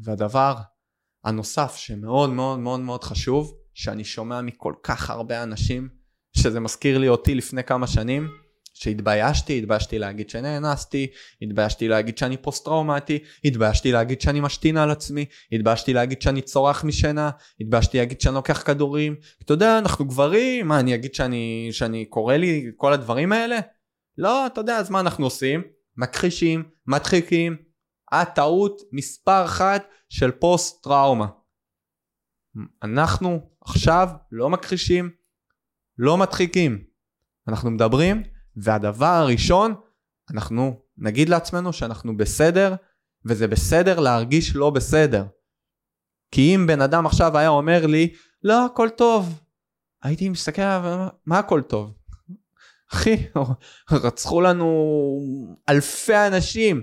והדבר הנוסף שמאוד מאוד מאוד מאוד חשוב, שאני שומע מכל כך הרבה אנשים, שזה מזכיר לי אותי לפני כמה שנים, שהתביישתי, התביישתי להגיד שנאנסתי, התביישתי להגיד שאני פוסט טראומטי, התביישתי להגיד שאני משתין על עצמי, התביישתי להגיד שאני צורח משינה, התביישתי להגיד שאני לוקח כדורים, אתה יודע, אנחנו גברים, מה אני אגיד שאני, שאני קורא לי כל הדברים האלה? לא, אתה יודע, אז מה אנחנו עושים? מכחישים, מדחיקים, הטעות מספר אחת של פוסט טראומה. אנחנו עכשיו לא מכחישים, לא מדחיקים. אנחנו מדברים והדבר הראשון, אנחנו נגיד לעצמנו שאנחנו בסדר, וזה בסדר להרגיש לא בסדר. כי אם בן אדם עכשיו היה אומר לי, לא, הכל טוב, הייתי מסתכל עליו, מה הכל טוב? אחי, רצחו לנו אלפי אנשים,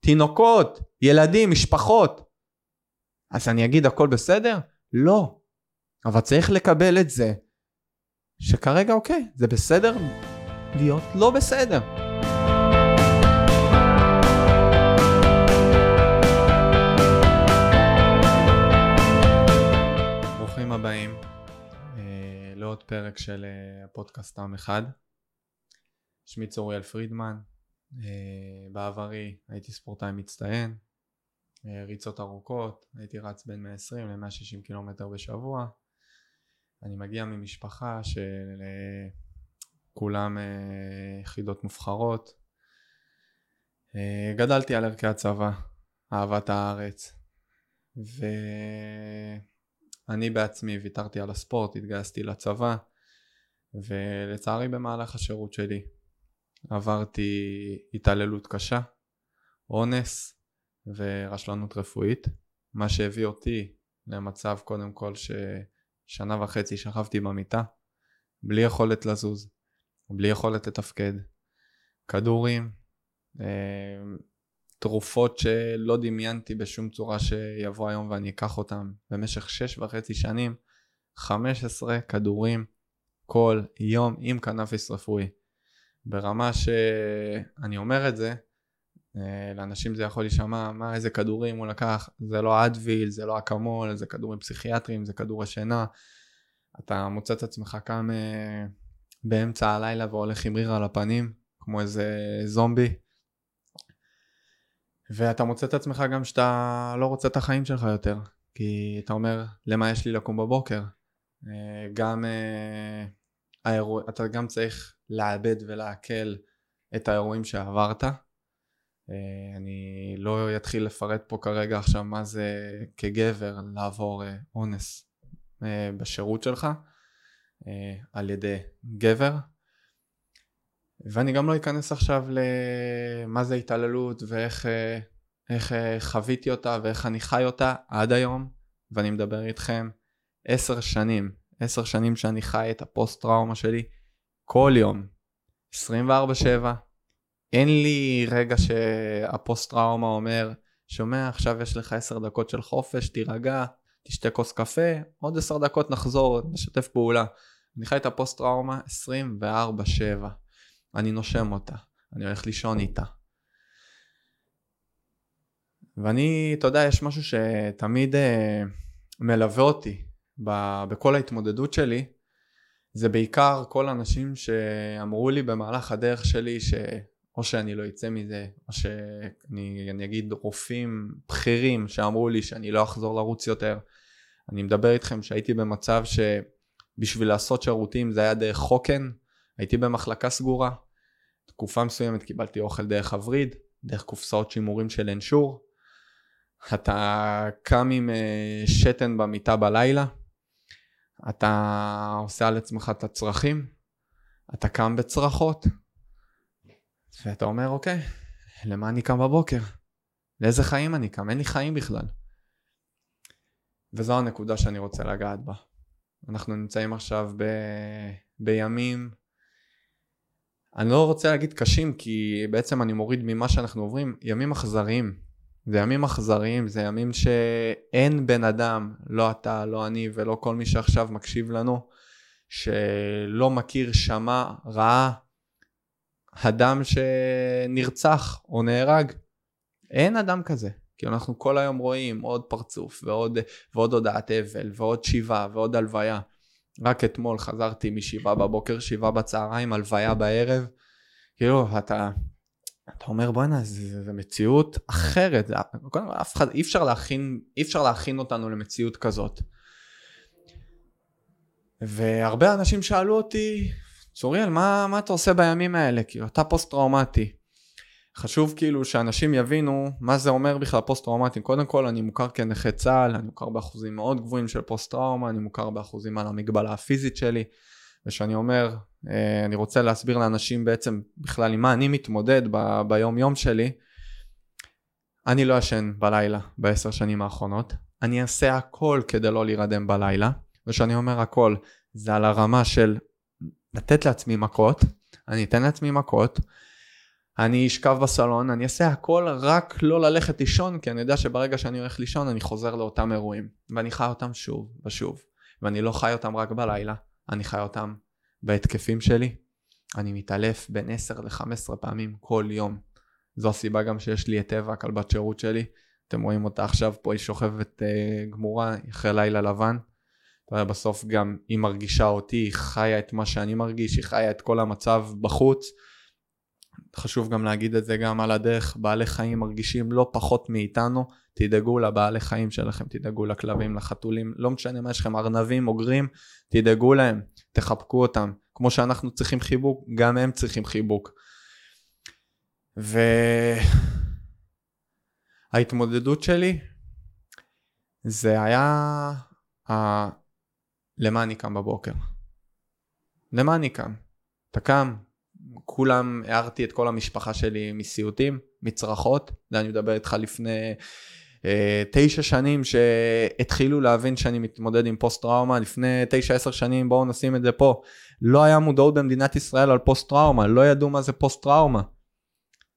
תינוקות, ילדים, משפחות. אז אני אגיד הכל בסדר? לא. אבל צריך לקבל את זה, שכרגע אוקיי, זה בסדר להיות לא בסדר. ברוכים הבאים אה, לעוד פרק של אה, הפודקאסט עם אחד. שמי צוריאל פרידמן, בעברי הייתי ספורטאי מצטיין, ריצות ארוכות, הייתי רץ בין 120 ל-160 קילומטר בשבוע. אני מגיע ממשפחה של כולם אה, יחידות מובחרות. אה, גדלתי על ערכי הצבא, אהבת הארץ, ואני בעצמי ויתרתי על הספורט, התגייסתי לצבא, ולצערי במהלך השירות שלי עברתי התעללות קשה, אונס ורשלנות רפואית, מה שהביא אותי למצב קודם כל ששנה וחצי שכבתי במיטה, בלי יכולת לזוז, בלי יכולת לתפקד, כדורים, אה, תרופות שלא דמיינתי בשום צורה שיבוא היום ואני אקח אותם במשך שש וחצי שנים, 15 כדורים כל יום עם קנאביס רפואי. ברמה שאני אומר את זה, אה, לאנשים זה יכול להישמע, מה איזה כדורים הוא לקח, זה לא אדוויל, זה לא אקמול, זה כדורים פסיכיאטריים, זה כדורי שינה. אתה מוצא את עצמך קם אה, באמצע הלילה והולך עם ריר על הפנים, כמו איזה זומבי. ואתה מוצא את עצמך גם שאתה לא רוצה את החיים שלך יותר, כי אתה אומר, למה יש לי לקום בבוקר? אה, גם אתה גם צריך לאבד ולעכל את האירועים שעברת. אה, אני לא אתחיל לפרט פה כרגע עכשיו מה זה כגבר לעבור אונס בשירות שלך. אה, על ידי גבר ואני גם לא אכנס עכשיו למה זה התעללות ואיך אה, איך אה, חוויתי אותה ואיך אני חי אותה עד היום ואני מדבר איתכם עשר שנים עשר שנים שאני חי את הפוסט טראומה שלי כל יום 24/7 אין לי רגע שהפוסט טראומה אומר שומע עכשיו יש לך עשר דקות של חופש תירגע תשתה כוס קפה, עוד עשר דקות נחזור, נשתף פעולה. אני חי את הפוסט טראומה 24-7. אני נושם אותה, אני הולך לישון איתה. ואני, אתה יודע, יש משהו שתמיד אה, מלווה אותי ב, בכל ההתמודדות שלי, זה בעיקר כל האנשים שאמרו לי במהלך הדרך שלי ש... או שאני לא אצא מזה, או שאני אגיד רופאים בכירים שאמרו לי שאני לא אחזור לרוץ יותר. אני מדבר איתכם שהייתי במצב שבשביל לעשות שירותים זה היה דרך חוקן, הייתי במחלקה סגורה, תקופה מסוימת קיבלתי אוכל דרך הווריד, דרך קופסאות שימורים של אנשור. אתה קם עם אה, שתן במיטה בלילה, אתה עושה על עצמך את הצרכים, אתה קם בצרחות, ואתה אומר, אוקיי, למה אני קם בבוקר? לאיזה חיים אני קם? אין לי חיים בכלל. וזו הנקודה שאני רוצה לגעת בה. אנחנו נמצאים עכשיו ב... בימים, אני לא רוצה להגיד קשים, כי בעצם אני מוריד ממה שאנחנו עוברים, ימים אכזריים. זה ימים אכזריים, זה ימים שאין בן אדם, לא אתה, לא אני ולא כל מי שעכשיו מקשיב לנו, שלא מכיר, שמע, ראה אדם שנרצח או נהרג. אין אדם כזה. כי אנחנו כל היום רואים עוד פרצוף ועוד, ועוד הודעת אבל ועוד שיבה ועוד הלוויה. רק אתמול חזרתי משבעה בבוקר, שבעה בצהריים, הלוויה בערב. כאילו, אתה, אתה אומר בואנה, זו מציאות אחרת. זה, אף אחד, אי אפשר להכין, אי אפשר להכין אותנו למציאות כזאת. והרבה אנשים שאלו אותי, צוריאל, מה, מה אתה עושה בימים האלה? כאילו, אתה פוסט טראומטי. חשוב כאילו שאנשים יבינו מה זה אומר בכלל פוסט טראומטי. קודם כל אני מוכר כנכה צה"ל, אני מוכר באחוזים מאוד גבוהים של פוסט טראומה, אני מוכר באחוזים על המגבלה הפיזית שלי, ושאני אומר, אני רוצה להסביר לאנשים בעצם בכלל עם מה אני מתמודד ב- ביום יום שלי. אני לא ישן בלילה בעשר שנים האחרונות, אני אעשה הכל כדי לא להירדם בלילה, וכשאני אומר הכל זה על הרמה של לתת לעצמי מכות, אני אתן לעצמי מכות, אני אשכב בסלון, אני אעשה הכל רק לא ללכת לישון, כי אני יודע שברגע שאני הולך לישון אני חוזר לאותם אירועים, ואני חי אותם שוב ושוב, ואני לא חי אותם רק בלילה, אני חי אותם בהתקפים שלי, אני מתעלף בין 10 ל-15 פעמים כל יום. זו הסיבה גם שיש לי את אווה, כלבת שירות שלי, אתם רואים אותה עכשיו פה, היא שוכבת uh, גמורה אחרי לילה לבן. בסוף גם היא מרגישה אותי, היא חיה את מה שאני מרגיש, היא חיה את כל המצב בחוץ. חשוב גם להגיד את זה גם על הדרך, בעלי חיים מרגישים לא פחות מאיתנו, תדאגו לבעלי חיים שלכם, תדאגו לכלבים, לחתולים, לא משנה מה יש לכם, ארנבים, אוגרים, תדאגו להם, תחבקו אותם, כמו שאנחנו צריכים חיבוק, גם הם צריכים חיבוק. וההתמודדות שלי זה היה ה... למה אני קם בבוקר. למה אני קם? אתה קם, כולם, הערתי את כל המשפחה שלי מסיוטים, מצרחות, זה אני מדבר איתך לפני אה, תשע שנים שהתחילו להבין שאני מתמודד עם פוסט טראומה, לפני תשע עשר שנים, בואו נשים את זה פה, לא היה מודעות במדינת ישראל על פוסט טראומה, לא ידעו מה זה פוסט טראומה.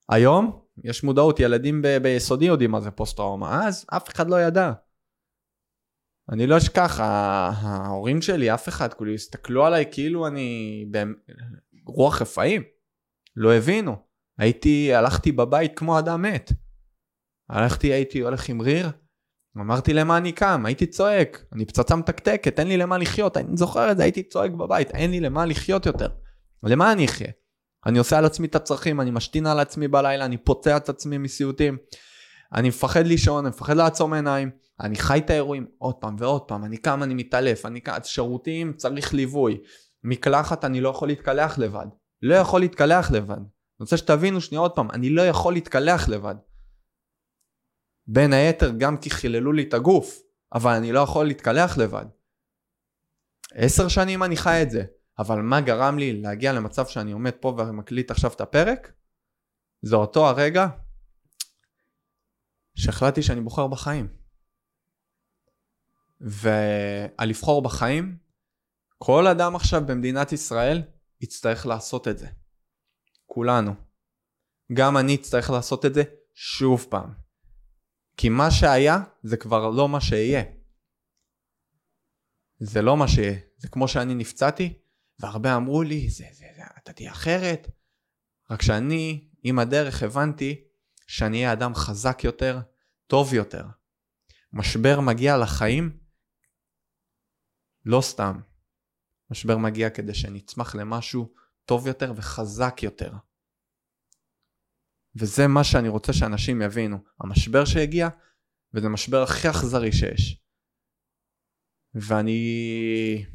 היום יש מודעות, ילדים ב- ביסודי יודעים מה זה פוסט טראומה, אז אף אחד לא ידע. אני לא אשכח, ההורים שלי, אף אחד, כאילו הסתכלו עליי כאילו אני רוח רפאים. לא הבינו. הייתי, הלכתי בבית כמו אדם מת. הלכתי, הייתי הולך עם ריר, אמרתי למה אני קם, הייתי צועק, אני פצצה מתקתקת, אין לי למה לחיות, אני זוכר את זה, הייתי צועק בבית, אין לי למה לחיות יותר. למה אני אחיה? אני עושה על עצמי את הצרכים, אני משתין על עצמי בלילה, אני פוצע את עצמי מסיוטים, אני מפחד לישון, אני מפחד לעצום עיניים, אני חי את האירועים עוד פעם ועוד פעם, אני קם, אני מתעלף, אני קם, שירותים צריך ליווי, מקלחת אני לא יכול להתקלח לבד. לא יכול להתקלח לבד. אני רוצה שתבינו שנייה עוד פעם, אני לא יכול להתקלח לבד. בין היתר גם כי חיללו לי את הגוף, אבל אני לא יכול להתקלח לבד. עשר שנים אני חי את זה, אבל מה גרם לי להגיע למצב שאני עומד פה ומקליט עכשיו את הפרק? זה אותו הרגע שהחלטתי שאני בוחר בחיים. ועל לבחור בחיים כל אדם עכשיו במדינת ישראל יצטרך לעשות את זה. כולנו. גם אני אצטרך לעשות את זה שוב פעם. כי מה שהיה זה כבר לא מה שיהיה. זה לא מה שיהיה. זה כמו שאני נפצעתי, והרבה אמרו לי, זה, זה, זה, אתה תהיה אחרת. רק שאני, עם הדרך, הבנתי שאני אהיה אדם חזק יותר, טוב יותר. משבר מגיע לחיים לא סתם. משבר מגיע כדי שנצמח למשהו טוב יותר וחזק יותר. וזה מה שאני רוצה שאנשים יבינו. המשבר שהגיע, וזה המשבר הכי אכזרי שיש. ואני...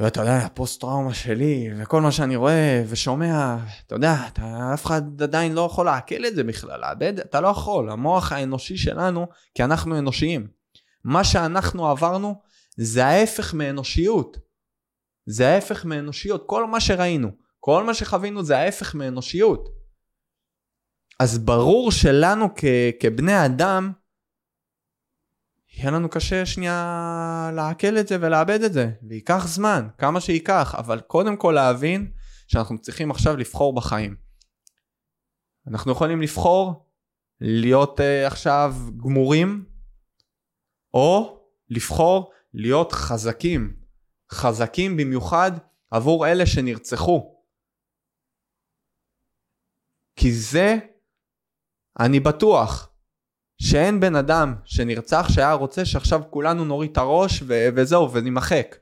ואתה יודע, הפוסט טראומה שלי, וכל מה שאני רואה ושומע, אתה יודע, אתה, אף אחד עדיין לא יכול לעכל את זה בכלל, לאבד, אתה לא יכול, המוח האנושי שלנו, כי אנחנו אנושיים. מה שאנחנו עברנו, זה ההפך מאנושיות. זה ההפך מאנושיות. כל מה שראינו, כל מה שחווינו זה ההפך מאנושיות. אז ברור שלנו כ- כבני אדם, יהיה לנו קשה שנייה לעכל את זה ולאבד את זה, וייקח זמן, כמה שייקח, אבל קודם כל להבין שאנחנו צריכים עכשיו לבחור בחיים. אנחנו יכולים לבחור להיות uh, עכשיו גמורים, או לבחור להיות חזקים, חזקים במיוחד עבור אלה שנרצחו. כי זה אני בטוח שאין בן אדם שנרצח שהיה רוצה שעכשיו כולנו נוריד את הראש ו- וזהו ונמחק.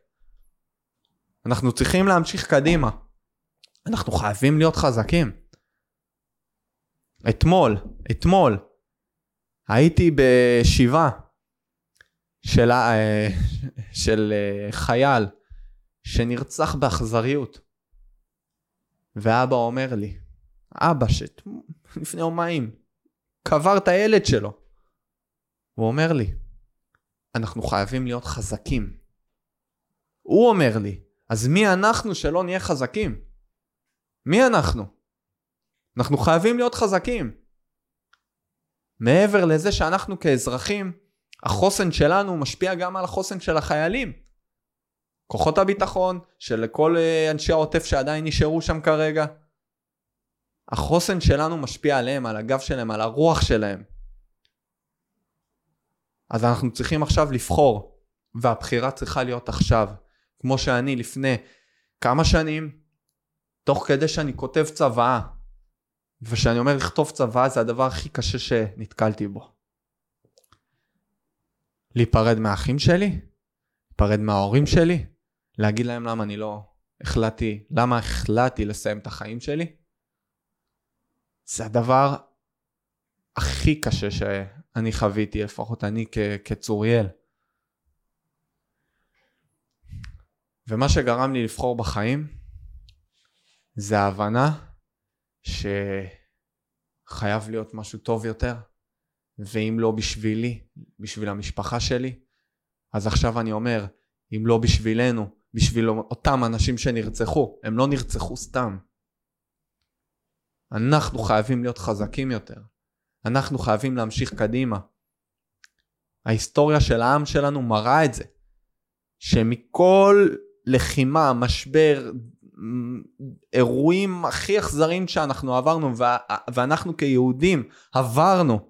אנחנו צריכים להמשיך קדימה. אנחנו חייבים להיות חזקים. אתמול, אתמול, הייתי בשבעה של, אה, של אה, חייל שנרצח באכזריות. ואבא אומר לי, אבא שלפני יומיים קבר את הילד שלו. הוא אומר לי, אנחנו חייבים להיות חזקים. הוא אומר לי, אז מי אנחנו שלא נהיה חזקים? מי אנחנו? אנחנו חייבים להיות חזקים. מעבר לזה שאנחנו כאזרחים, החוסן שלנו משפיע גם על החוסן של החיילים. כוחות הביטחון, של כל אה, אנשי העוטף שעדיין נשארו שם כרגע. החוסן שלנו משפיע עליהם, על הגב שלהם, על הרוח שלהם. אז אנחנו צריכים עכשיו לבחור, והבחירה צריכה להיות עכשיו. כמו שאני לפני כמה שנים, תוך כדי שאני כותב צוואה, וכשאני אומר לכתוב צוואה זה הדבר הכי קשה שנתקלתי בו. להיפרד מהאחים שלי, להיפרד מההורים שלי, להגיד להם למה אני לא החלטתי, למה החלטתי לסיים את החיים שלי. זה הדבר הכי קשה שאני חוויתי, לפחות אני כ- כצוריאל. ומה שגרם לי לבחור בחיים זה ההבנה שחייב להיות משהו טוב יותר, ואם לא בשבילי, בשביל המשפחה שלי, אז עכשיו אני אומר, אם לא בשבילנו, בשביל אותם אנשים שנרצחו, הם לא נרצחו סתם. אנחנו חייבים להיות חזקים יותר. אנחנו חייבים להמשיך קדימה. ההיסטוריה של העם שלנו מראה את זה, שמכל לחימה, משבר, אירועים הכי אכזריים שאנחנו עברנו, ואנחנו כיהודים עברנו,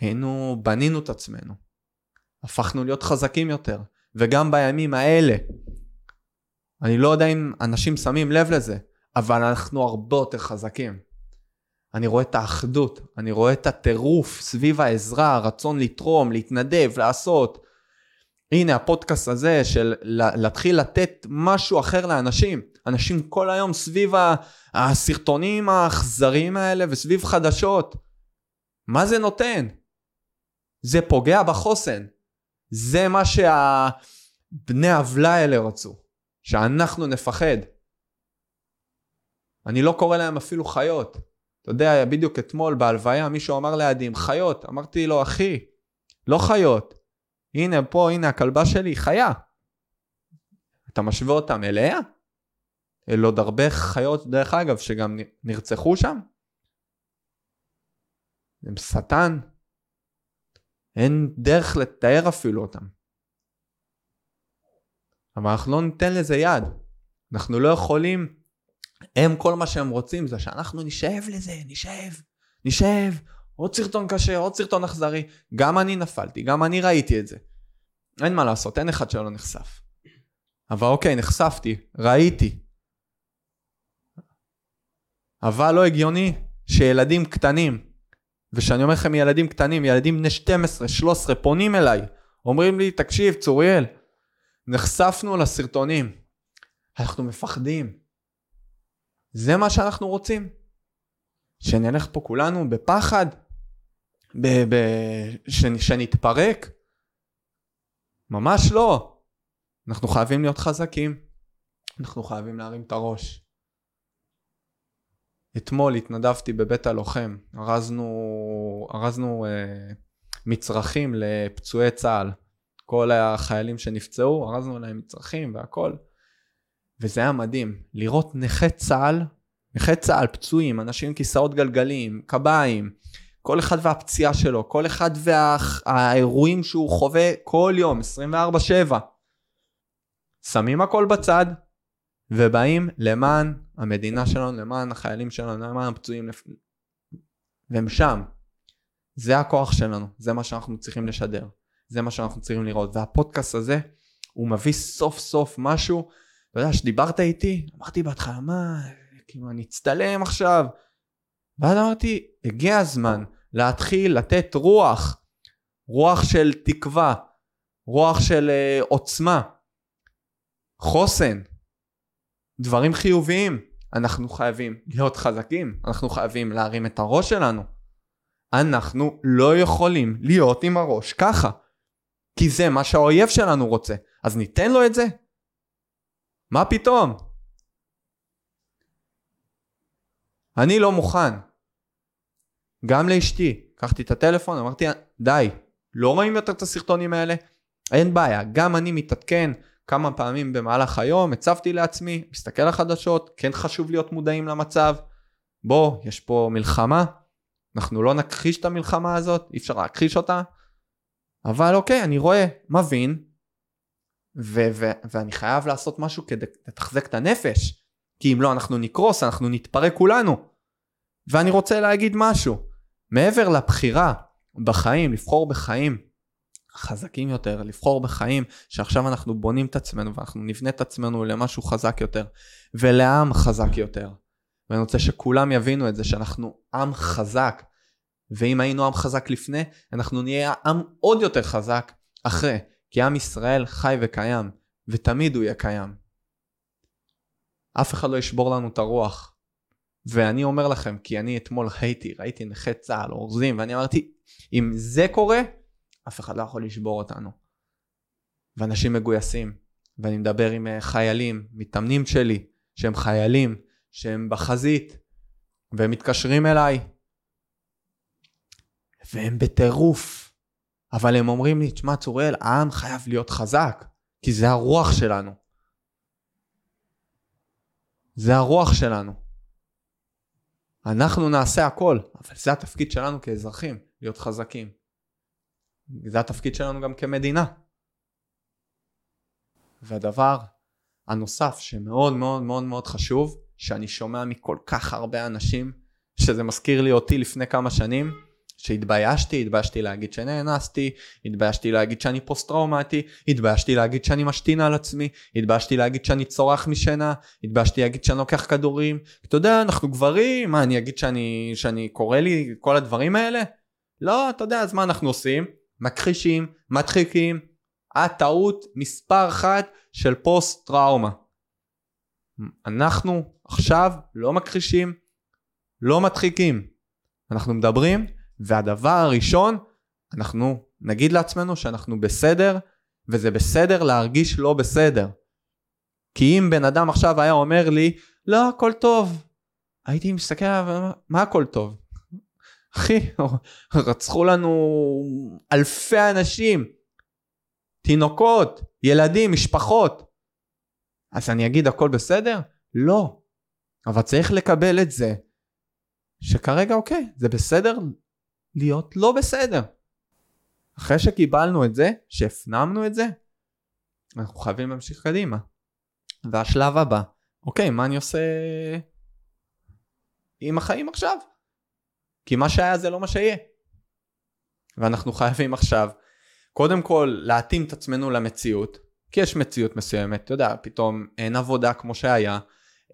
היינו, בנינו את עצמנו. הפכנו להיות חזקים יותר. וגם בימים האלה, אני לא יודע אם אנשים שמים לב לזה, אבל אנחנו הרבה יותר חזקים. אני רואה את האחדות, אני רואה את הטירוף סביב העזרה, הרצון לתרום, להתנדב, לעשות. הנה הפודקאסט הזה של להתחיל לתת משהו אחר לאנשים. אנשים כל היום סביב הסרטונים האכזריים האלה וסביב חדשות. מה זה נותן? זה פוגע בחוסן. זה מה שהבני עוולה האלה רצו. שאנחנו נפחד. אני לא קורא להם אפילו חיות. אתה יודע, בדיוק אתמול בהלוויה מישהו אמר לידי, חיות. אמרתי לו, אחי, לא חיות. הנה פה, הנה הכלבה שלי, חיה. אתה משווה אותם אליה? אל עוד הרבה חיות, דרך אגב, שגם נרצחו שם? הם שטן. אין דרך לתאר אפילו אותם. אבל אנחנו לא ניתן לזה יד. אנחנו לא יכולים, הם כל מה שהם רוצים זה שאנחנו נשב לזה, נשב, נשב, עוד סרטון קשה, עוד סרטון אכזרי. גם אני נפלתי, גם אני ראיתי את זה. אין מה לעשות, אין אחד שלא נחשף. אבל אוקיי, נחשפתי, ראיתי. אבל לא הגיוני שילדים קטנים, וכשאני אומר לכם ילדים קטנים, ילדים בני 12, 13, פונים אליי, אומרים לי, תקשיב, צוריאל, נחשפנו לסרטונים, אנחנו מפחדים. זה מה שאנחנו רוצים? שנלך פה כולנו בפחד? ב- ב- ש- שנתפרק? ממש לא. אנחנו חייבים להיות חזקים. אנחנו חייבים להרים את הראש. אתמול התנדבתי בבית הלוחם, ארזנו, ארזנו אה, מצרכים לפצועי צה"ל. כל החיילים שנפצעו, ארזנו להם מצרכים והכל. וזה היה מדהים, לראות נכי צה"ל, נכי צה"ל, פצועים, אנשים עם כיסאות גלגלים, קביים, כל אחד והפציעה שלו, כל אחד והאירועים שהוא חווה כל יום, 24-7. שמים הכל בצד, ובאים למען המדינה שלנו, למען החיילים שלנו, למען הפצועים, והם שם. זה הכוח שלנו, זה מה שאנחנו צריכים לשדר, זה מה שאנחנו צריכים לראות. והפודקאסט הזה, הוא מביא סוף סוף משהו, אתה יודע, שדיברת איתי, אמרתי בהתחלה, מה, כאילו אני אצטלם עכשיו, ואז אמרתי, הגיע הזמן להתחיל לתת רוח, רוח של תקווה, רוח של uh, עוצמה, חוסן, דברים חיוביים. אנחנו חייבים להיות חזקים, אנחנו חייבים להרים את הראש שלנו. אנחנו לא יכולים להיות עם הראש ככה, כי זה מה שהאויב שלנו רוצה, אז ניתן לו את זה? מה פתאום? אני לא מוכן. גם לאשתי, לקחתי את הטלפון, אמרתי, די, לא רואים יותר את הסרטונים האלה? אין בעיה, גם אני מתעדכן כמה פעמים במהלך היום, הצבתי לעצמי, מסתכל על החדשות, כן חשוב להיות מודעים למצב. בוא, יש פה מלחמה, אנחנו לא נכחיש את המלחמה הזאת, אי אפשר להכחיש אותה, אבל אוקיי, אני רואה, מבין, ו- ו- ואני חייב לעשות משהו כדי לתחזק את הנפש, כי אם לא אנחנו נקרוס, אנחנו נתפרק כולנו. ואני רוצה להגיד משהו, מעבר לבחירה בחיים, לבחור בחיים חזקים יותר, לבחור בחיים שעכשיו אנחנו בונים את עצמנו ואנחנו נבנה את עצמנו למשהו חזק יותר ולעם חזק יותר. ואני רוצה שכולם יבינו את זה שאנחנו עם חזק ואם היינו עם חזק לפני אנחנו נהיה עם עוד יותר חזק אחרי כי עם ישראל חי וקיים ותמיד הוא יהיה קיים. אף אחד לא ישבור לנו את הרוח ואני אומר לכם כי אני אתמול הייתי ראיתי נכי צה"ל אורזים ואני אמרתי אם זה קורה אף אחד לא יכול לשבור אותנו. ואנשים מגויסים, ואני מדבר עם אה, חיילים, מתאמנים שלי, שהם חיילים, שהם בחזית, והם מתקשרים אליי, והם בטירוף, אבל הם אומרים לי, תשמע צוריאל, העם חייב להיות חזק, כי זה הרוח שלנו. זה הרוח שלנו. אנחנו נעשה הכל, אבל זה התפקיד שלנו כאזרחים, להיות חזקים. זה התפקיד שלנו גם כמדינה. והדבר הנוסף שמאוד מאוד מאוד מאוד חשוב, שאני שומע מכל כך הרבה אנשים, שזה מזכיר לי אותי לפני כמה שנים, שהתביישתי, התביישתי להגיד שנאנסתי, התביישתי להגיד שאני פוסט טראומטי, התביישתי להגיד שאני משתין על עצמי, התביישתי להגיד שאני צורח משינה, התביישתי להגיד שאני לוקח כדורים, אתה יודע, אנחנו גברים, מה אני אגיד שאני, שאני קורא לי כל הדברים האלה? לא, אתה יודע, אז מה אנחנו עושים? מכחישים, מדחיקים, הטעות מספר אחת של פוסט טראומה. אנחנו עכשיו לא מכחישים, לא מדחיקים. אנחנו מדברים, והדבר הראשון, אנחנו נגיד לעצמנו שאנחנו בסדר, וזה בסדר להרגיש לא בסדר. כי אם בן אדם עכשיו היה אומר לי, לא, הכל טוב, הייתי מסתכל עליו, מה הכל טוב? אחי, רצחו לנו אלפי אנשים, תינוקות, ילדים, משפחות. אז אני אגיד הכל בסדר? לא. אבל צריך לקבל את זה, שכרגע אוקיי, זה בסדר להיות לא בסדר. אחרי שקיבלנו את זה, שהפנמנו את זה, אנחנו חייבים להמשיך קדימה. והשלב הבא, אוקיי, מה אני עושה עם החיים עכשיו? כי מה שהיה זה לא מה שיהיה. ואנחנו חייבים עכשיו, קודם כל להתאים את עצמנו למציאות, כי יש מציאות מסוימת, אתה יודע, פתאום אין עבודה כמו שהיה,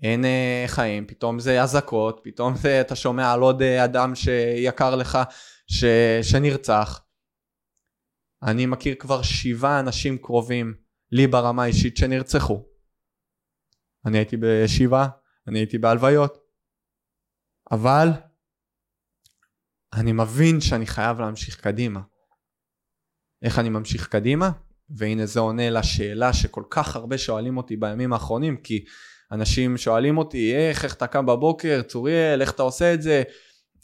אין אה, חיים, פתאום זה אזעקות, פתאום זה, אתה שומע על עוד אה, אדם שיקר לך ש, שנרצח. אני מכיר כבר שבעה אנשים קרובים לי ברמה האישית שנרצחו. אני הייתי בשבעה, אני הייתי בהלוויות. אבל אני מבין שאני חייב להמשיך קדימה. איך אני ממשיך קדימה? והנה זה עונה לשאלה שכל כך הרבה שואלים אותי בימים האחרונים, כי אנשים שואלים אותי, איך, איך אתה קם בבוקר, צוריאל, איך אתה עושה את זה?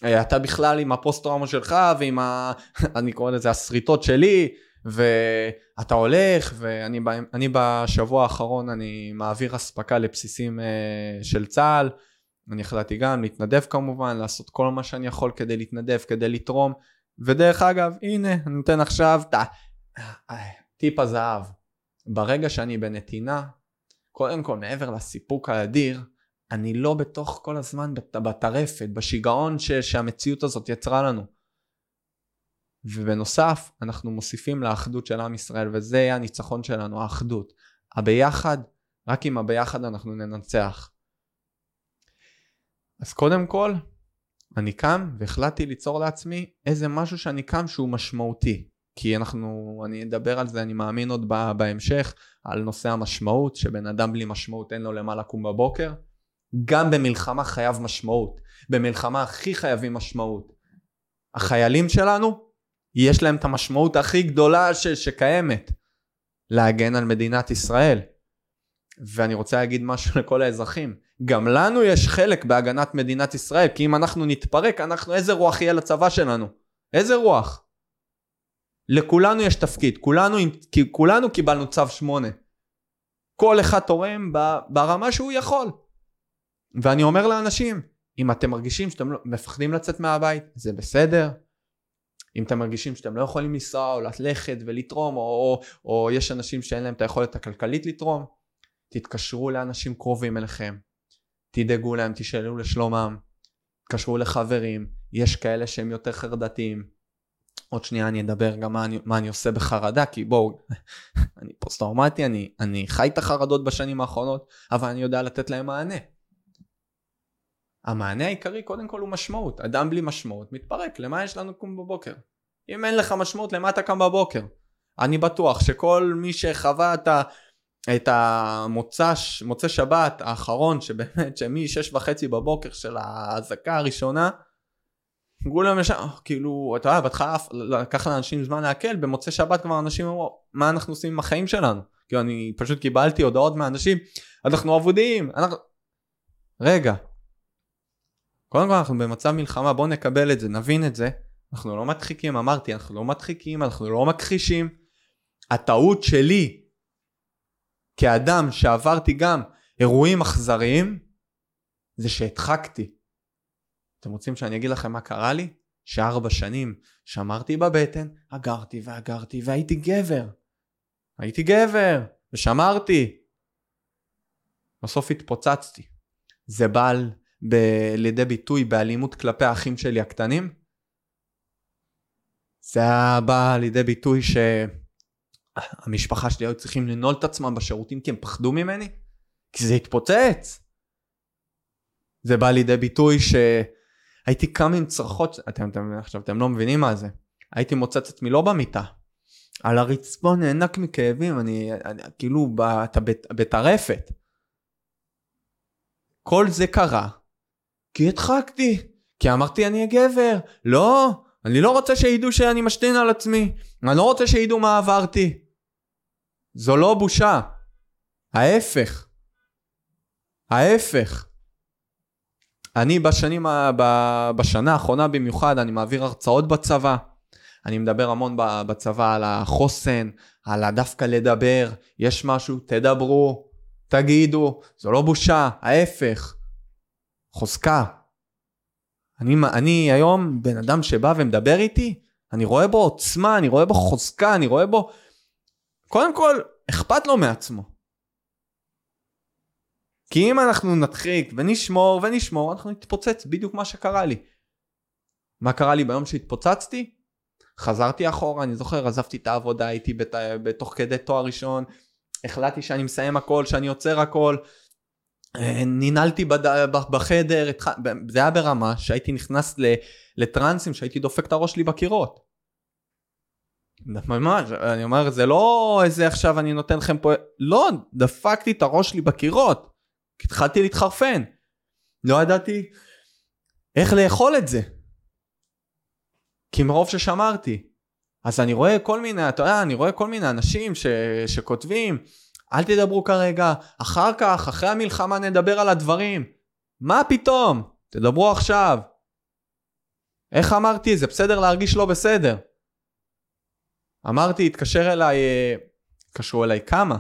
אה, אתה בכלל עם הפוסט טראומה שלך ועם ה... אני קורא לזה השריטות שלי, ואתה הולך, ואני בשבוע האחרון אני מעביר אספקה לבסיסים אה, של צה"ל. אני החלטתי גם להתנדב כמובן, לעשות כל מה שאני יכול כדי להתנדב, כדי לתרום, ודרך אגב, הנה, אני נותן עכשיו ת... טיפ הזהב. ברגע שאני בנתינה, קודם כל, מעבר לסיפוק האדיר, אני לא בתוך כל הזמן בטרפת, בשיגעון ש... שהמציאות הזאת יצרה לנו. ובנוסף, אנחנו מוסיפים לאחדות של עם ישראל, וזה יהיה הניצחון שלנו, האחדות. הביחד, רק עם הביחד אנחנו ננצח. אז קודם כל, אני קם והחלטתי ליצור לעצמי איזה משהו שאני קם שהוא משמעותי. כי אנחנו, אני אדבר על זה, אני מאמין עוד בהמשך, על נושא המשמעות, שבן אדם בלי משמעות אין לו למה לקום בבוקר. גם במלחמה חייב משמעות. במלחמה הכי חייבים משמעות. החיילים שלנו, יש להם את המשמעות הכי גדולה ש- שקיימת. להגן על מדינת ישראל. ואני רוצה להגיד משהו לכל האזרחים. גם לנו יש חלק בהגנת מדינת ישראל, כי אם אנחנו נתפרק, אנחנו, איזה רוח יהיה לצבא שלנו? איזה רוח? לכולנו יש תפקיד, כולנו, כולנו קיבלנו צו 8. כל אחד תורם ברמה שהוא יכול. ואני אומר לאנשים, אם אתם מרגישים שאתם לא, מפחדים לצאת מהבית, זה בסדר. אם אתם מרגישים שאתם לא יכולים לנסוע או ללכת ולתרום, או, או, או יש אנשים שאין להם את היכולת הכלכלית לתרום, תתקשרו לאנשים קרובים אליכם, תדאגו להם, תשאלו לשלומם, תתקשרו לחברים, יש כאלה שהם יותר חרדתיים. עוד שנייה אני אדבר גם מה אני, מה אני עושה בחרדה, כי בואו, אני פוסט-טראומטי, אני, אני חי את החרדות בשנים האחרונות, אבל אני יודע לתת להם מענה. המענה העיקרי קודם כל הוא משמעות. אדם בלי משמעות מתפרק, למה יש לנו לקום בבוקר? אם אין לך משמעות, למה אתה קם בבוקר? אני בטוח שכל מי שחווה את, ה, את המוצא מוצא שבת האחרון, שבאמת, שמ-6 וחצי בבוקר של האזעקה הראשונה, כולם ישר, כאילו, אתה יודע, בהתחלה לקח לאנשים זמן להקל, במוצאי שבת כבר אנשים אמרו, מה אנחנו עושים עם החיים שלנו? כאילו, אני פשוט קיבלתי הודעות מאנשים, אנחנו אבודים, אנחנו... רגע, קודם כל אנחנו במצב מלחמה, בואו נקבל את זה, נבין את זה. אנחנו לא מדחיקים, אמרתי, אנחנו לא מדחיקים, אנחנו לא מכחישים. הטעות שלי, כאדם שעברתי גם אירועים אכזריים, זה שהדחקתי. אתם רוצים שאני אגיד לכם מה קרה לי? שארבע שנים שמרתי בבטן, אגרתי ואגרתי והייתי גבר. הייתי גבר, ושמרתי. בסוף התפוצצתי. זה בעל ב- לידי ביטוי באלימות כלפי האחים שלי הקטנים. זה היה בא לידי ביטוי שהמשפחה שלי היו צריכים לנעול את עצמם בשירותים כי הם פחדו ממני, כי זה התפוצץ. זה בא לידי ביטוי שהייתי קם עם צרחות, אתם, אתם עכשיו אתם לא מבינים מה זה, הייתי מוצץ את עצמי לא במיטה, על הרצפון נאנק מכאבים, אני, אני כאילו בטרפת. כל זה קרה כי הדחקתי. כי אמרתי אני גבר. לא, אני לא רוצה שידעו שאני משתין על עצמי. אני לא רוצה שידעו מה עברתי. זו לא בושה. ההפך. ההפך. אני בשנים, בשנה האחרונה במיוחד, אני מעביר הרצאות בצבא. אני מדבר המון בצבא על החוסן, על הדווקא לדבר, יש משהו, תדברו, תגידו, זו לא בושה, ההפך. חוזקה. אני, אני היום בן אדם שבא ומדבר איתי, אני רואה בו עוצמה, אני רואה בו חוזקה, אני רואה בו... קודם כל, אכפת לו מעצמו. כי אם אנחנו נדחיק ונשמור ונשמור, אנחנו נתפוצץ, בדיוק מה שקרה לי. מה קרה לי ביום שהתפוצצתי? חזרתי אחורה, אני זוכר, עזבתי את העבודה, הייתי בת... בתוך כדי תואר ראשון, החלטתי שאני מסיים הכל, שאני עוצר הכל, אה, ננעלתי בחדר, זה היה ברמה שהייתי נכנס לטרנסים שהייתי דופק את הראש שלי בקירות. ממש, אני אומר, זה לא איזה עכשיו אני נותן לכם פה, לא, דפקתי את הראש שלי בקירות. התחלתי להתחרפן. לא ידעתי איך לאכול את זה. כי מרוב ששמרתי. אז אני רואה כל מיני, אתה יודע, אני רואה כל מיני אנשים ש, שכותבים, אל תדברו כרגע, אחר כך, אחרי המלחמה נדבר על הדברים. מה פתאום? תדברו עכשיו. איך אמרתי? זה בסדר להרגיש לא בסדר. אמרתי, התקשר אליי, התקשרו אליי כמה.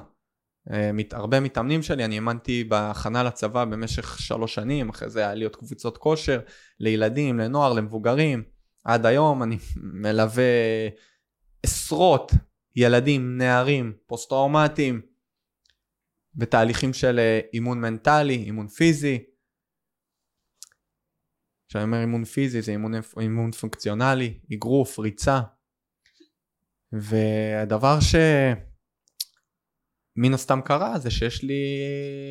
אה, הרבה מתאמנים שלי, אני האמנתי בהכנה לצבא במשך שלוש שנים, אחרי זה היה להיות קבוצות כושר לילדים, לנוער, למבוגרים. עד היום אני מלווה עשרות ילדים, נערים, פוסט-טראומטיים, בתהליכים של אה, אימון מנטלי, אימון פיזי. כשאני אומר אימון פיזי זה אימון, אימון פונקציונלי, אגרוף, ריצה. והדבר שמן הסתם קרה זה שיש לי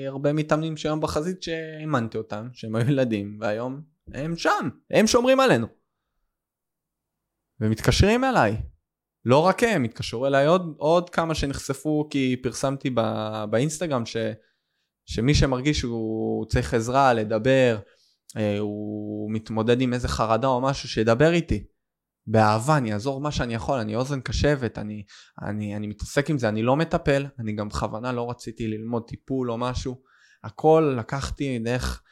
הרבה מתאמנים שהיום בחזית שאימנתי אותם, שהם היו ילדים, והיום הם שם, הם שומרים עלינו. ומתקשרים אליי. לא רק הם, התקשרו אליי עוד, עוד כמה שנחשפו כי פרסמתי ב, באינסטגרם ש, שמי שמרגיש שהוא צריך עזרה לדבר, אה, הוא מתמודד עם איזה חרדה או משהו, שידבר איתי. באהבה, אני אעזור מה שאני יכול, אני אוזן קשבת, אני, אני, אני מתעסק עם זה, אני לא מטפל, אני גם בכוונה לא רציתי ללמוד טיפול או משהו. הכל לקחתי דרך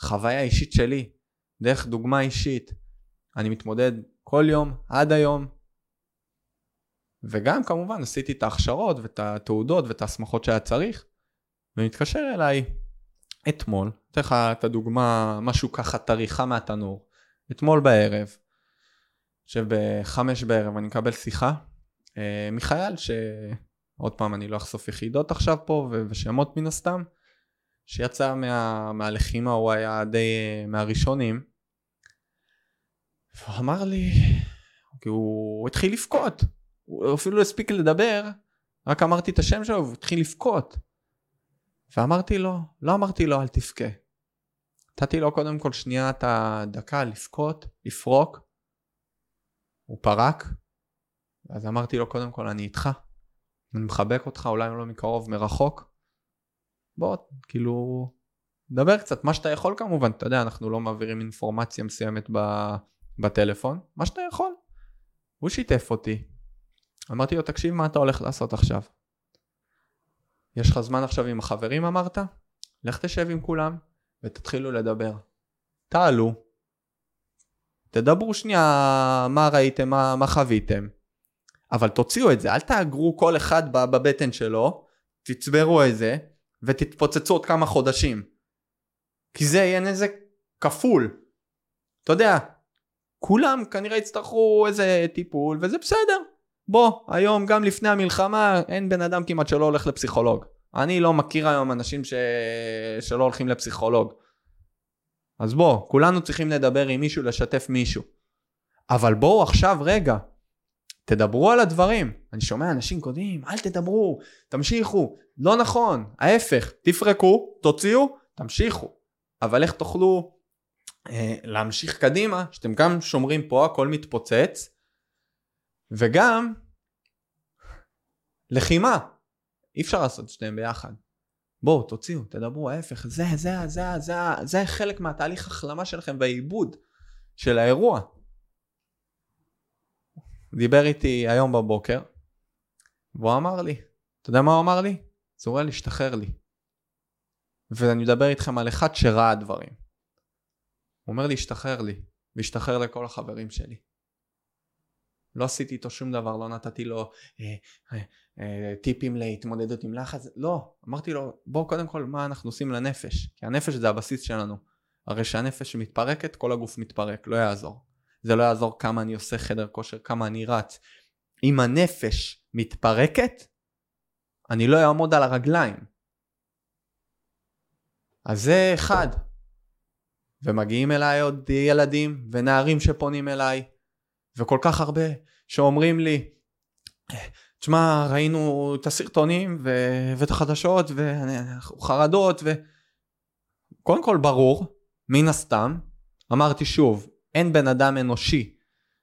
חוויה אישית שלי, דרך דוגמה אישית. אני מתמודד כל יום, עד היום, וגם כמובן עשיתי את ההכשרות ואת התעודות ואת ההסמכות שהיה צריך, ומתקשר אליי אתמול, אתן לך את הדוגמה, משהו ככה טריחה מהתנור, אתמול בערב, חושב בחמש בערב אני מקבל שיחה אה, מחייל שעוד פעם אני לא אחשוף יחידות עכשיו פה ושמות מן הסתם שיצא מה, מהלחימה הוא היה די אה, מהראשונים. והוא אמר לי כי הוא התחיל לבכות הוא אפילו לא הספיק לדבר רק אמרתי את השם שלו והוא התחיל לבכות. ואמרתי לו לא אמרתי לו אל תבכה. נתתי לו קודם כל שנייה את הדקה לבכות לפרוק. הוא פרק, אז אמרתי לו קודם כל אני איתך, אני מחבק אותך אולי לא מקרוב מרחוק, בוא כאילו דבר קצת מה שאתה יכול כמובן, אתה יודע אנחנו לא מעבירים אינפורמציה מסוימת בטלפון, מה שאתה יכול. הוא שיתף אותי, אמרתי לו תקשיב מה אתה הולך לעשות עכשיו. יש לך זמן עכשיו עם החברים אמרת? לך תשב עם כולם ותתחילו לדבר. תעלו, תדברו שנייה מה ראיתם, מה, מה חוויתם, אבל תוציאו את זה, אל תאגרו כל אחד בבטן שלו, תצברו את זה, ותתפוצצו עוד כמה חודשים. כי זה יהיה נזק כפול. אתה יודע, כולם כנראה יצטרכו איזה טיפול, וזה בסדר. בוא, היום גם לפני המלחמה אין בן אדם כמעט שלא הולך לפסיכולוג. אני לא מכיר היום אנשים ש... שלא הולכים לפסיכולוג. אז בוא, כולנו צריכים לדבר עם מישהו, לשתף מישהו. אבל בואו עכשיו רגע, תדברו על הדברים. אני שומע אנשים קודמים, אל תדברו, תמשיכו. לא נכון, ההפך, תפרקו, תוציאו, תמשיכו. אבל איך תוכלו אה, להמשיך קדימה, שאתם גם שומרים פה, הכל מתפוצץ, וגם לחימה. אי אפשר לעשות שניהם ביחד. בואו תוציאו, תדברו, ההפך, זה, זה, זה, זה, זה חלק מהתהליך החלמה שלכם והעיבוד של האירוע. דיבר איתי היום בבוקר, והוא אמר לי, אתה יודע מה הוא אמר לי? צורל, השתחרר לי. ואני מדבר איתכם על אחד שראה דברים. הוא אומר לי, השתחרר לי, והשתחרר לכל החברים שלי. לא עשיתי איתו שום דבר, לא נתתי לו אה, אה, אה, טיפים להתמודדות עם לחץ, לא, אמרתי לו בוא קודם כל מה אנחנו עושים לנפש, כי הנפש זה הבסיס שלנו, הרי שהנפש מתפרקת כל הגוף מתפרק, לא יעזור, זה לא יעזור כמה אני עושה חדר כושר, כמה אני רץ, אם הנפש מתפרקת, אני לא אעמוד על הרגליים, אז זה אחד, ומגיעים אליי עוד ילדים ונערים שפונים אליי, וכל כך הרבה שאומרים לי, תשמע, ראינו את הסרטונים ו- ואת החדשות וחרדות ו... קודם כל ברור, מן הסתם, אמרתי שוב, אין בן אדם אנושי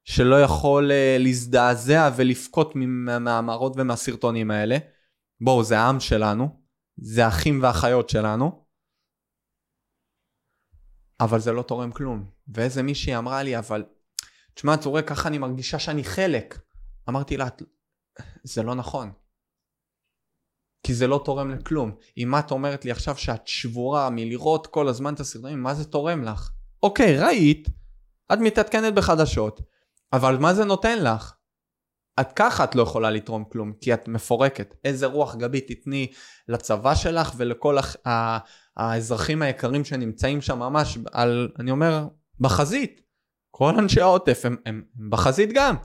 שלא יכול uh, להזדעזע ולבכות מהמאמרות ומהסרטונים האלה. בואו, זה העם שלנו, זה האחים והאחיות שלנו, אבל זה לא תורם כלום. ואיזה מישהי אמרה לי, אבל תשמע צורק ככה אני מרגישה שאני חלק. אמרתי לה זה לא נכון. כי זה לא תורם לכלום. אם את אומרת לי עכשיו שאת שבורה מלראות כל הזמן את הסרטונים, מה זה תורם לך? אוקיי, ראית, את מתעדכנת בחדשות, אבל מה זה נותן לך? את ככה את לא יכולה לתרום כלום, כי את מפורקת. איזה רוח גבית תתני לצבא שלך ולכל ה- האזרחים היקרים שנמצאים שם ממש על, אני אומר, בחזית. כל אנשי העוטף הם, הם, הם בחזית גם.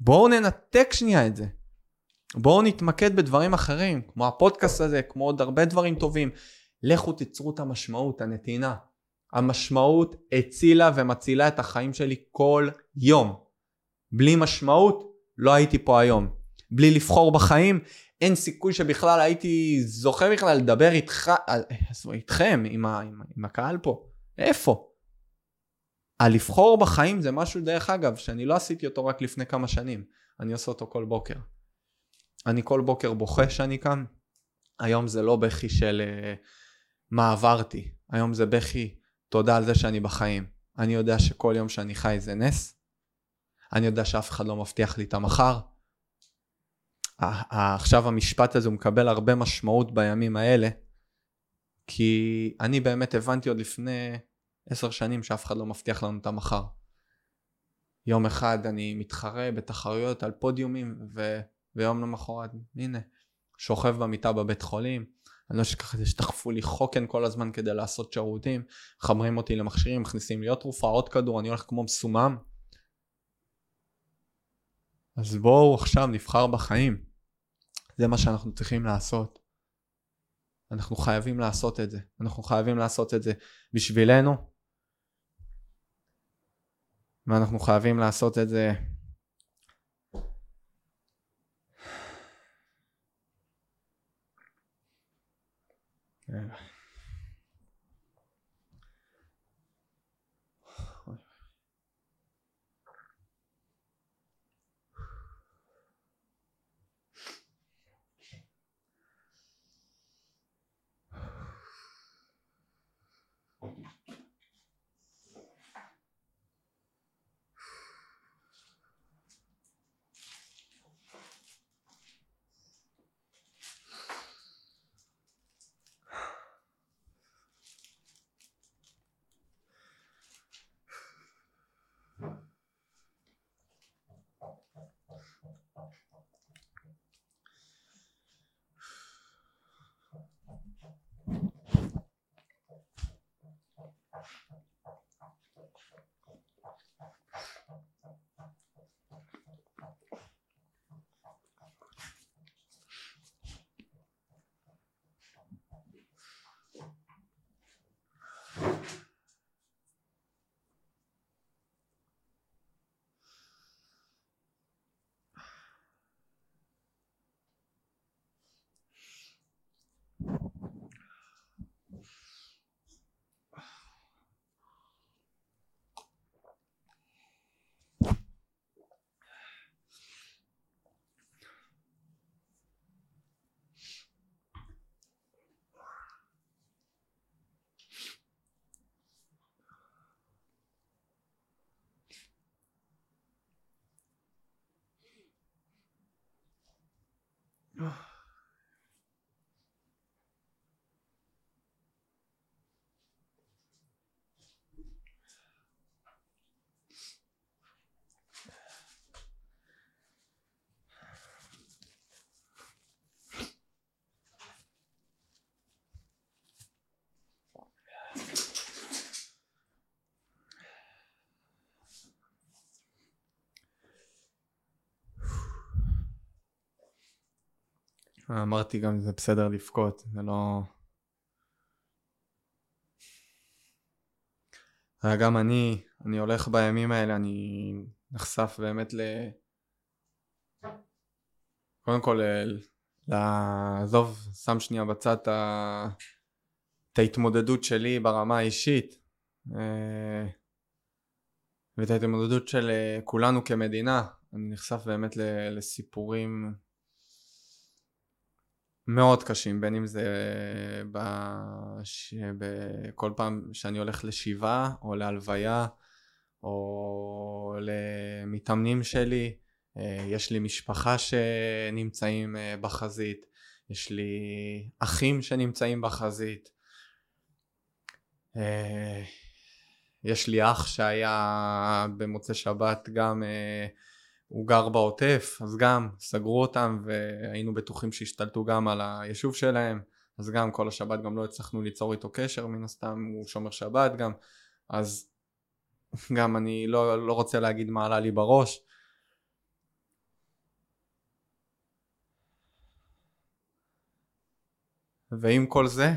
בואו ננתק שנייה את זה. בואו נתמקד בדברים אחרים, כמו הפודקאסט הזה, כמו עוד הרבה דברים טובים. לכו תיצרו את המשמעות, הנתינה. המשמעות הצילה ומצילה את החיים שלי כל יום. בלי משמעות לא הייתי פה היום. בלי לבחור בחיים אין סיכוי שבכלל הייתי זוכה בכלל לדבר איתך, איתכם, עם, ה, עם, עם הקהל פה. איפה? הלבחור בחיים זה משהו דרך אגב שאני לא עשיתי אותו רק לפני כמה שנים, אני עושה אותו כל בוקר. אני כל בוקר בוכה שאני כאן, היום זה לא בכי של uh, מה עברתי, היום זה בכי תודה על זה שאני בחיים. אני יודע שכל יום שאני חי זה נס, אני יודע שאף אחד לא מבטיח לי את המחר. עכשיו המשפט הזה הוא מקבל הרבה משמעות בימים האלה, כי אני באמת הבנתי עוד לפני עשר שנים שאף אחד לא מבטיח לנו את המחר. יום אחד אני מתחרה בתחרויות על פודיומים ו... ויום למחרת הנה שוכב במיטה בבית חולים. אני לא אשכח את זה שדחפו לי חוקן כל הזמן כדי לעשות שירותים. מחברים אותי למכשירים מכניסים לי עוד תרופה עוד כדור אני הולך כמו מסומם. אז בואו עכשיו נבחר בחיים. זה מה שאנחנו צריכים לעשות. אנחנו חייבים לעשות את זה. אנחנו חייבים לעשות את זה בשבילנו ואנחנו חייבים לעשות את זה Yeah. אמרתי גם זה בסדר לבכות, זה לא... גם אני, אני הולך בימים האלה, אני נחשף באמת ל... קודם כל, לעזוב, שם שנייה בצד את ההתמודדות שלי ברמה האישית אה, ואת ההתמודדות של אה, כולנו כמדינה. אני נחשף באמת לסיפורים מאוד קשים, בין אם זה בש... בכל פעם שאני הולך לשבעה או להלוויה או למתאמנים שלי, אה, יש לי משפחה שנמצאים אה, בחזית, יש לי אחים שנמצאים בחזית, אה, יש לי אח שהיה במוצאי שבת גם הוא גר בעוטף, אז גם סגרו אותם והיינו בטוחים שהשתלטו גם על היישוב שלהם, אז גם כל השבת גם לא הצלחנו ליצור איתו קשר מן הסתם, הוא שומר שבת גם, אז גם אני לא, לא רוצה להגיד מה עלה לי בראש. ועם כל זה,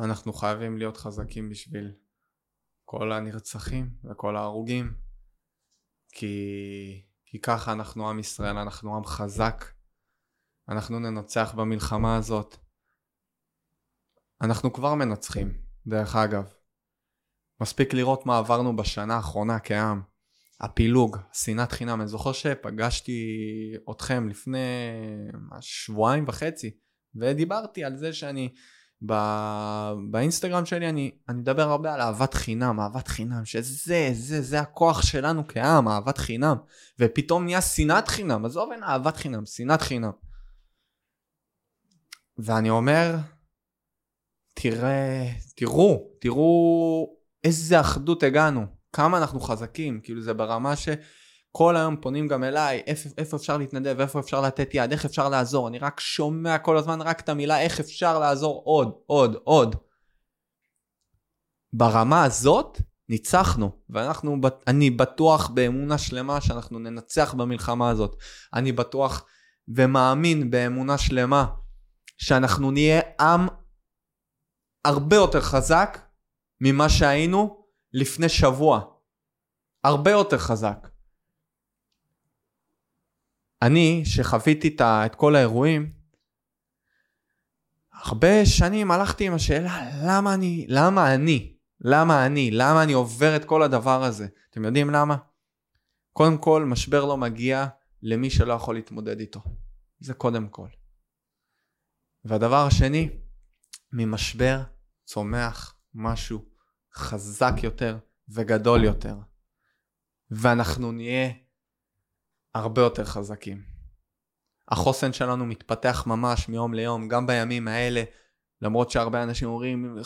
אנחנו חייבים להיות חזקים בשביל כל הנרצחים וכל ההרוגים כי, כי ככה אנחנו עם ישראל, אנחנו עם חזק. אנחנו ננצח במלחמה הזאת. אנחנו כבר מנצחים, דרך אגב. מספיק לראות מה עברנו בשנה האחרונה כעם. הפילוג, שנאת חינם. אני זוכר שפגשתי אתכם לפני שבועיים וחצי, ודיברתי על זה שאני, ב... באינסטגרם שלי אני, אני מדבר הרבה על אהבת חינם, אהבת חינם, שזה, זה, זה הכוח שלנו כעם, אהבת חינם. ופתאום נהיה שנאת חינם, עזוב אין אהבת חינם, שנאת חינם. ואני אומר, תראה, תראו, תראו איזה אחדות הגענו, כמה אנחנו חזקים, כאילו זה ברמה שכל היום פונים גם אליי, איפה, איפה אפשר להתנדב, איפה אפשר לתת יד, איך אפשר לעזור, אני רק שומע כל הזמן רק את המילה איך אפשר לעזור עוד, עוד, עוד. ברמה הזאת ניצחנו, ואנחנו, אני בטוח באמונה שלמה שאנחנו ננצח במלחמה הזאת. אני בטוח ומאמין באמונה שלמה שאנחנו נהיה עם הרבה יותר חזק ממה שהיינו לפני שבוע. הרבה יותר חזק. אני, שחוויתי את כל האירועים, הרבה שנים הלכתי עם השאלה למה אני, למה אני, למה אני, למה אני עובר את כל הדבר הזה. אתם יודעים למה? קודם כל, משבר לא מגיע למי שלא יכול להתמודד איתו. זה קודם כל. והדבר השני, ממשבר צומח משהו חזק יותר וגדול יותר. ואנחנו נהיה הרבה יותר חזקים. החוסן שלנו מתפתח ממש מיום ליום, גם בימים האלה, למרות שהרבה אנשים אומרים,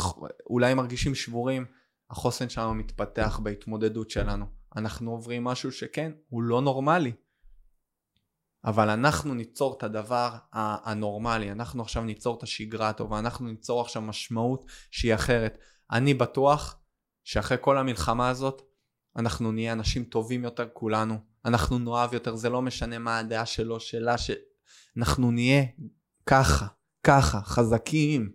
אולי מרגישים שבורים, החוסן שלנו מתפתח בהתמודדות שלנו. אנחנו עוברים משהו שכן, הוא לא נורמלי. אבל אנחנו ניצור את הדבר הנורמלי, אנחנו עכשיו ניצור את השגרה הטובה, אנחנו ניצור עכשיו משמעות שהיא אחרת. אני בטוח שאחרי כל המלחמה הזאת, אנחנו נהיה אנשים טובים יותר כולנו, אנחנו נאהב יותר, זה לא משנה מה הדעה שלו, שלה, שאנחנו נהיה ככה, ככה, חזקים,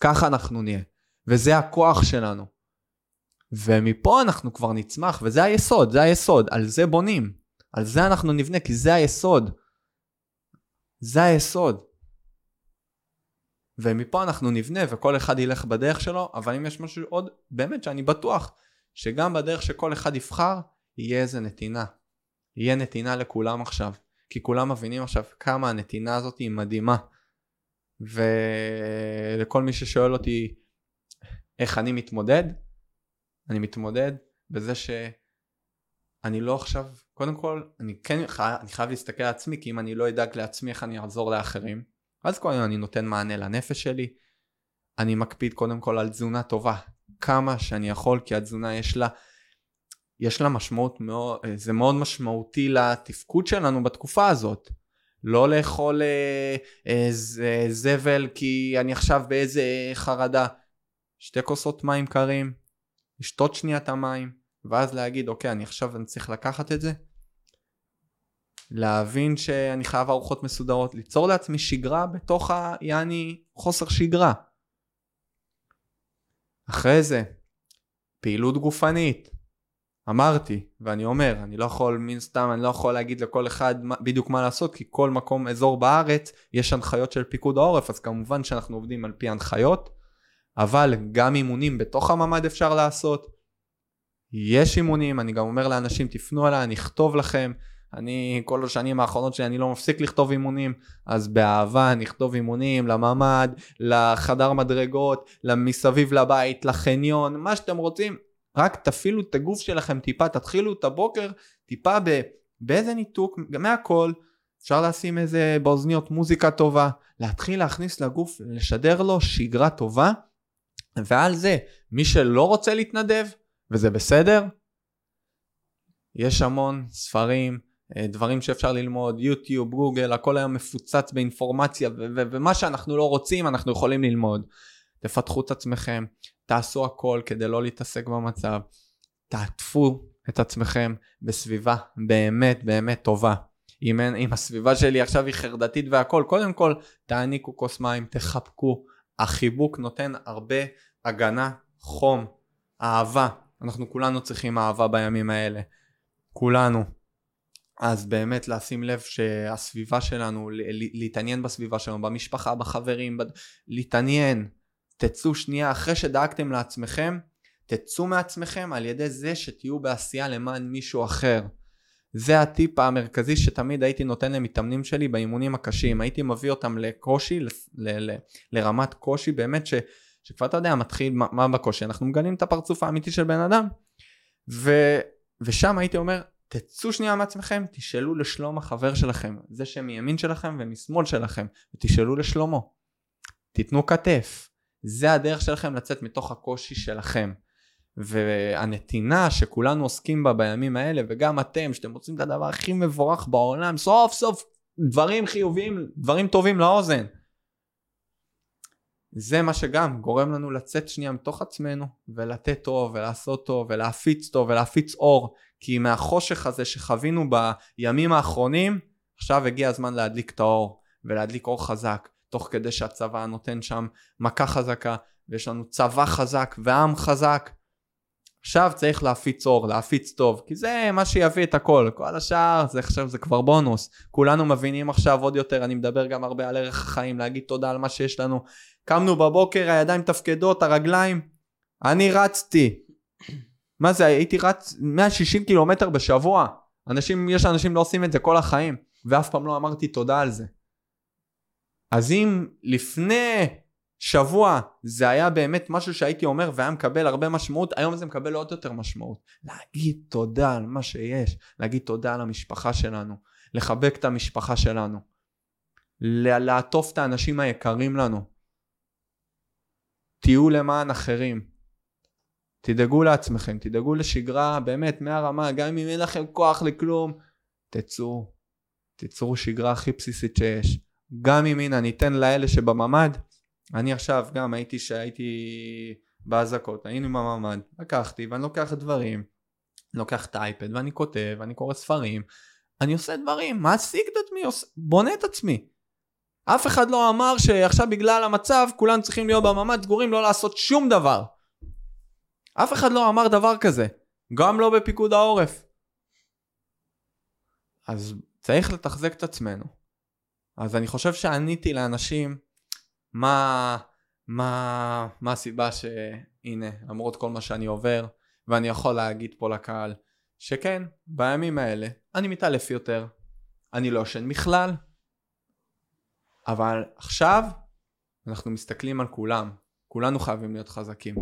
ככה אנחנו נהיה, וזה הכוח שלנו. ומפה אנחנו כבר נצמח, וזה היסוד, זה היסוד, על זה בונים. על זה אנחנו נבנה, כי זה היסוד. זה היסוד. ומפה אנחנו נבנה וכל אחד ילך בדרך שלו, אבל אם יש משהו עוד, באמת שאני בטוח שגם בדרך שכל אחד יבחר, יהיה איזה נתינה. יהיה נתינה לכולם עכשיו. כי כולם מבינים עכשיו כמה הנתינה הזאת היא מדהימה. ולכל מי ששואל אותי איך אני מתמודד, אני מתמודד בזה שאני לא עכשיו קודם כל, אני כן חי, אני חייב להסתכל על עצמי, כי אם אני לא אדאג לעצמי איך אני אעזור לאחרים, אז קודם אני נותן מענה לנפש שלי, אני מקפיד קודם כל על תזונה טובה, כמה שאני יכול, כי התזונה יש לה, יש לה משמעות מאוד, זה מאוד משמעותי לתפקוד שלנו בתקופה הזאת. לא לאכול אה, אה, ז, זבל כי אני עכשיו באיזה חרדה. שתי כוסות מים קרים, לשתות שנייה את המים, ואז להגיד אוקיי אני עכשיו אני צריך לקחת את זה להבין שאני חייב ארוחות מסודרות ליצור לעצמי שגרה בתוך היעני חוסר שגרה אחרי זה פעילות גופנית אמרתי ואני אומר אני לא יכול מן סתם אני לא יכול להגיד לכל אחד בדיוק מה לעשות כי כל מקום אזור בארץ יש הנחיות של פיקוד העורף אז כמובן שאנחנו עובדים על פי הנחיות אבל גם אימונים בתוך הממ"ד אפשר לעשות יש אימונים, אני גם אומר לאנשים תפנו אליי, אני אכתוב לכם. אני כל השנים האחרונות שלי אני לא מפסיק לכתוב אימונים, אז באהבה אני אכתוב אימונים לממ"ד, לחדר מדרגות, מסביב לבית, לחניון, מה שאתם רוצים. רק תפעילו את הגוף שלכם טיפה, תתחילו את הבוקר טיפה ב, באיזה ניתוק, מהכל. אפשר לשים איזה באוזניות מוזיקה טובה, להתחיל להכניס לגוף, לשדר לו שגרה טובה, ועל זה, מי שלא רוצה להתנדב, וזה בסדר. יש המון ספרים, אה, דברים שאפשר ללמוד, יוטיוב, גוגל, הכל היום מפוצץ באינפורמציה, ומה שאנחנו לא רוצים אנחנו יכולים ללמוד. תפתחו את עצמכם, תעשו הכל כדי לא להתעסק במצב, תעטפו את עצמכם בסביבה באמת באמת טובה. אם, אין, אם הסביבה שלי עכשיו היא חרדתית והכל, קודם כל תעניקו כוס מים, תחבקו. החיבוק נותן הרבה הגנה, חום, אהבה. אנחנו כולנו צריכים אהבה בימים האלה. כולנו. אז באמת לשים לב שהסביבה שלנו, להתעניין בסביבה שלנו, במשפחה, בחברים, ב... להתעניין. תצאו שנייה, אחרי שדאגתם לעצמכם, תצאו מעצמכם על ידי זה שתהיו בעשייה למען מישהו אחר. זה הטיפ המרכזי שתמיד הייתי נותן למתאמנים שלי באימונים הקשים. הייתי מביא אותם לקושי, ל, ל, ל, לרמת קושי באמת ש, שכבר אתה יודע מתחיל מה, מה בקושי. אנחנו מגלים את הפרצוף האמיתי של בן אדם. ו, ושם הייתי אומר, תצאו שנייה מעצמכם, תשאלו לשלום החבר שלכם, זה שמימין שלכם ומשמאל שלכם, ותשאלו לשלומו. תיתנו כתף. זה הדרך שלכם לצאת מתוך הקושי שלכם. והנתינה שכולנו עוסקים בה בימים האלה, וגם אתם, שאתם רוצים את הדבר הכי מבורך בעולם, סוף סוף דברים חיוביים, דברים טובים לאוזן. זה מה שגם גורם לנו לצאת שנייה מתוך עצמנו ולתת טוב ולעשות טוב ולהפיץ טוב ולהפיץ אור כי מהחושך הזה שחווינו בימים האחרונים עכשיו הגיע הזמן להדליק את האור ולהדליק אור חזק תוך כדי שהצבא נותן שם מכה חזקה ויש לנו צבא חזק ועם חזק. עכשיו צריך להפיץ אור, להפיץ טוב, כי זה מה שיביא את הכל, כל השאר זה עכשיו זה כבר בונוס, כולנו מבינים עכשיו עוד יותר, אני מדבר גם הרבה על ערך החיים, להגיד תודה על מה שיש לנו, קמנו בבוקר, הידיים תפקדות, הרגליים, אני רצתי, מה זה, הייתי רץ 160 קילומטר בשבוע, אנשים, יש אנשים לא עושים את זה כל החיים, ואף פעם לא אמרתי תודה על זה. אז אם לפני שבוע זה היה באמת משהו שהייתי אומר והיה מקבל הרבה משמעות, היום זה מקבל עוד יותר משמעות. להגיד תודה על מה שיש, להגיד תודה על המשפחה שלנו, לחבק את המשפחה שלנו, לעטוף את האנשים היקרים לנו. תהיו למען אחרים. תדאגו לעצמכם, תדאגו לשגרה באמת מהרמה, גם אם אין לכם כוח לכלום, תצאו, תיצרו שגרה הכי בסיסית שיש. גם אם הנה ניתן לאלה שבממ"ד אני עכשיו גם הייתי שהייתי באזעקות, היינו בממ"ד, לקחתי ואני לוקח דברים, לוקח את האייפד ואני כותב, ואני קורא ספרים, אני עושה דברים, מעסיק את עצמי, בונה את עצמי. אף אחד לא אמר שעכשיו בגלל המצב כולם צריכים להיות בממ"ד סגורים לא לעשות שום דבר. אף אחד לא אמר דבר כזה, גם לא בפיקוד העורף. אז צריך לתחזק את עצמנו. אז אני חושב שעניתי לאנשים מה, מה, מה הסיבה שהנה, למרות כל מה שאני עובר, ואני יכול להגיד פה לקהל, שכן, בימים האלה אני מתעלף יותר, אני לא ישן בכלל, אבל עכשיו אנחנו מסתכלים על כולם, כולנו חייבים להיות חזקים.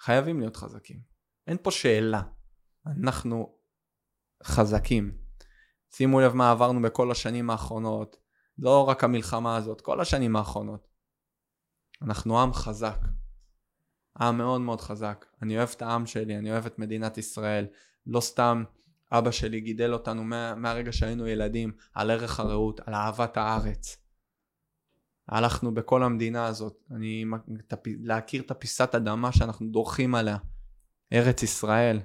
חייבים להיות חזקים. אין פה שאלה. אנחנו חזקים. שימו לב מה עברנו בכל השנים האחרונות, לא רק המלחמה הזאת, כל השנים האחרונות. אנחנו עם חזק. עם מאוד מאוד חזק. אני אוהב את העם שלי, אני אוהב את מדינת ישראל. לא סתם אבא שלי גידל אותנו מה, מהרגע שהיינו ילדים על ערך הרעות, על אהבת הארץ. הלכנו בכל המדינה הזאת, אני, להכיר את הפיסת אדמה שאנחנו דורכים עליה, ארץ ישראל.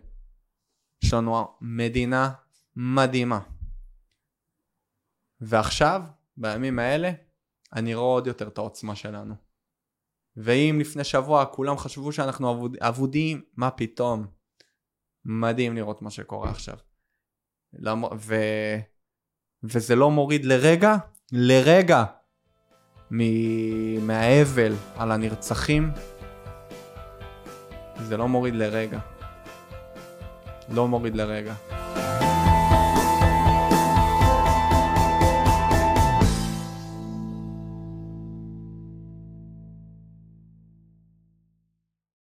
יש לנו מדינה מדהימה. ועכשיו, בימים האלה, אני רואה עוד יותר את העוצמה שלנו. ואם לפני שבוע כולם חשבו שאנחנו אבוד, אבודים, מה פתאום? מדהים לראות מה שקורה עכשיו. ו... וזה לא מוריד לרגע, לרגע, מ... מהאבל על הנרצחים. זה לא מוריד לרגע. לא מוריד לרגע.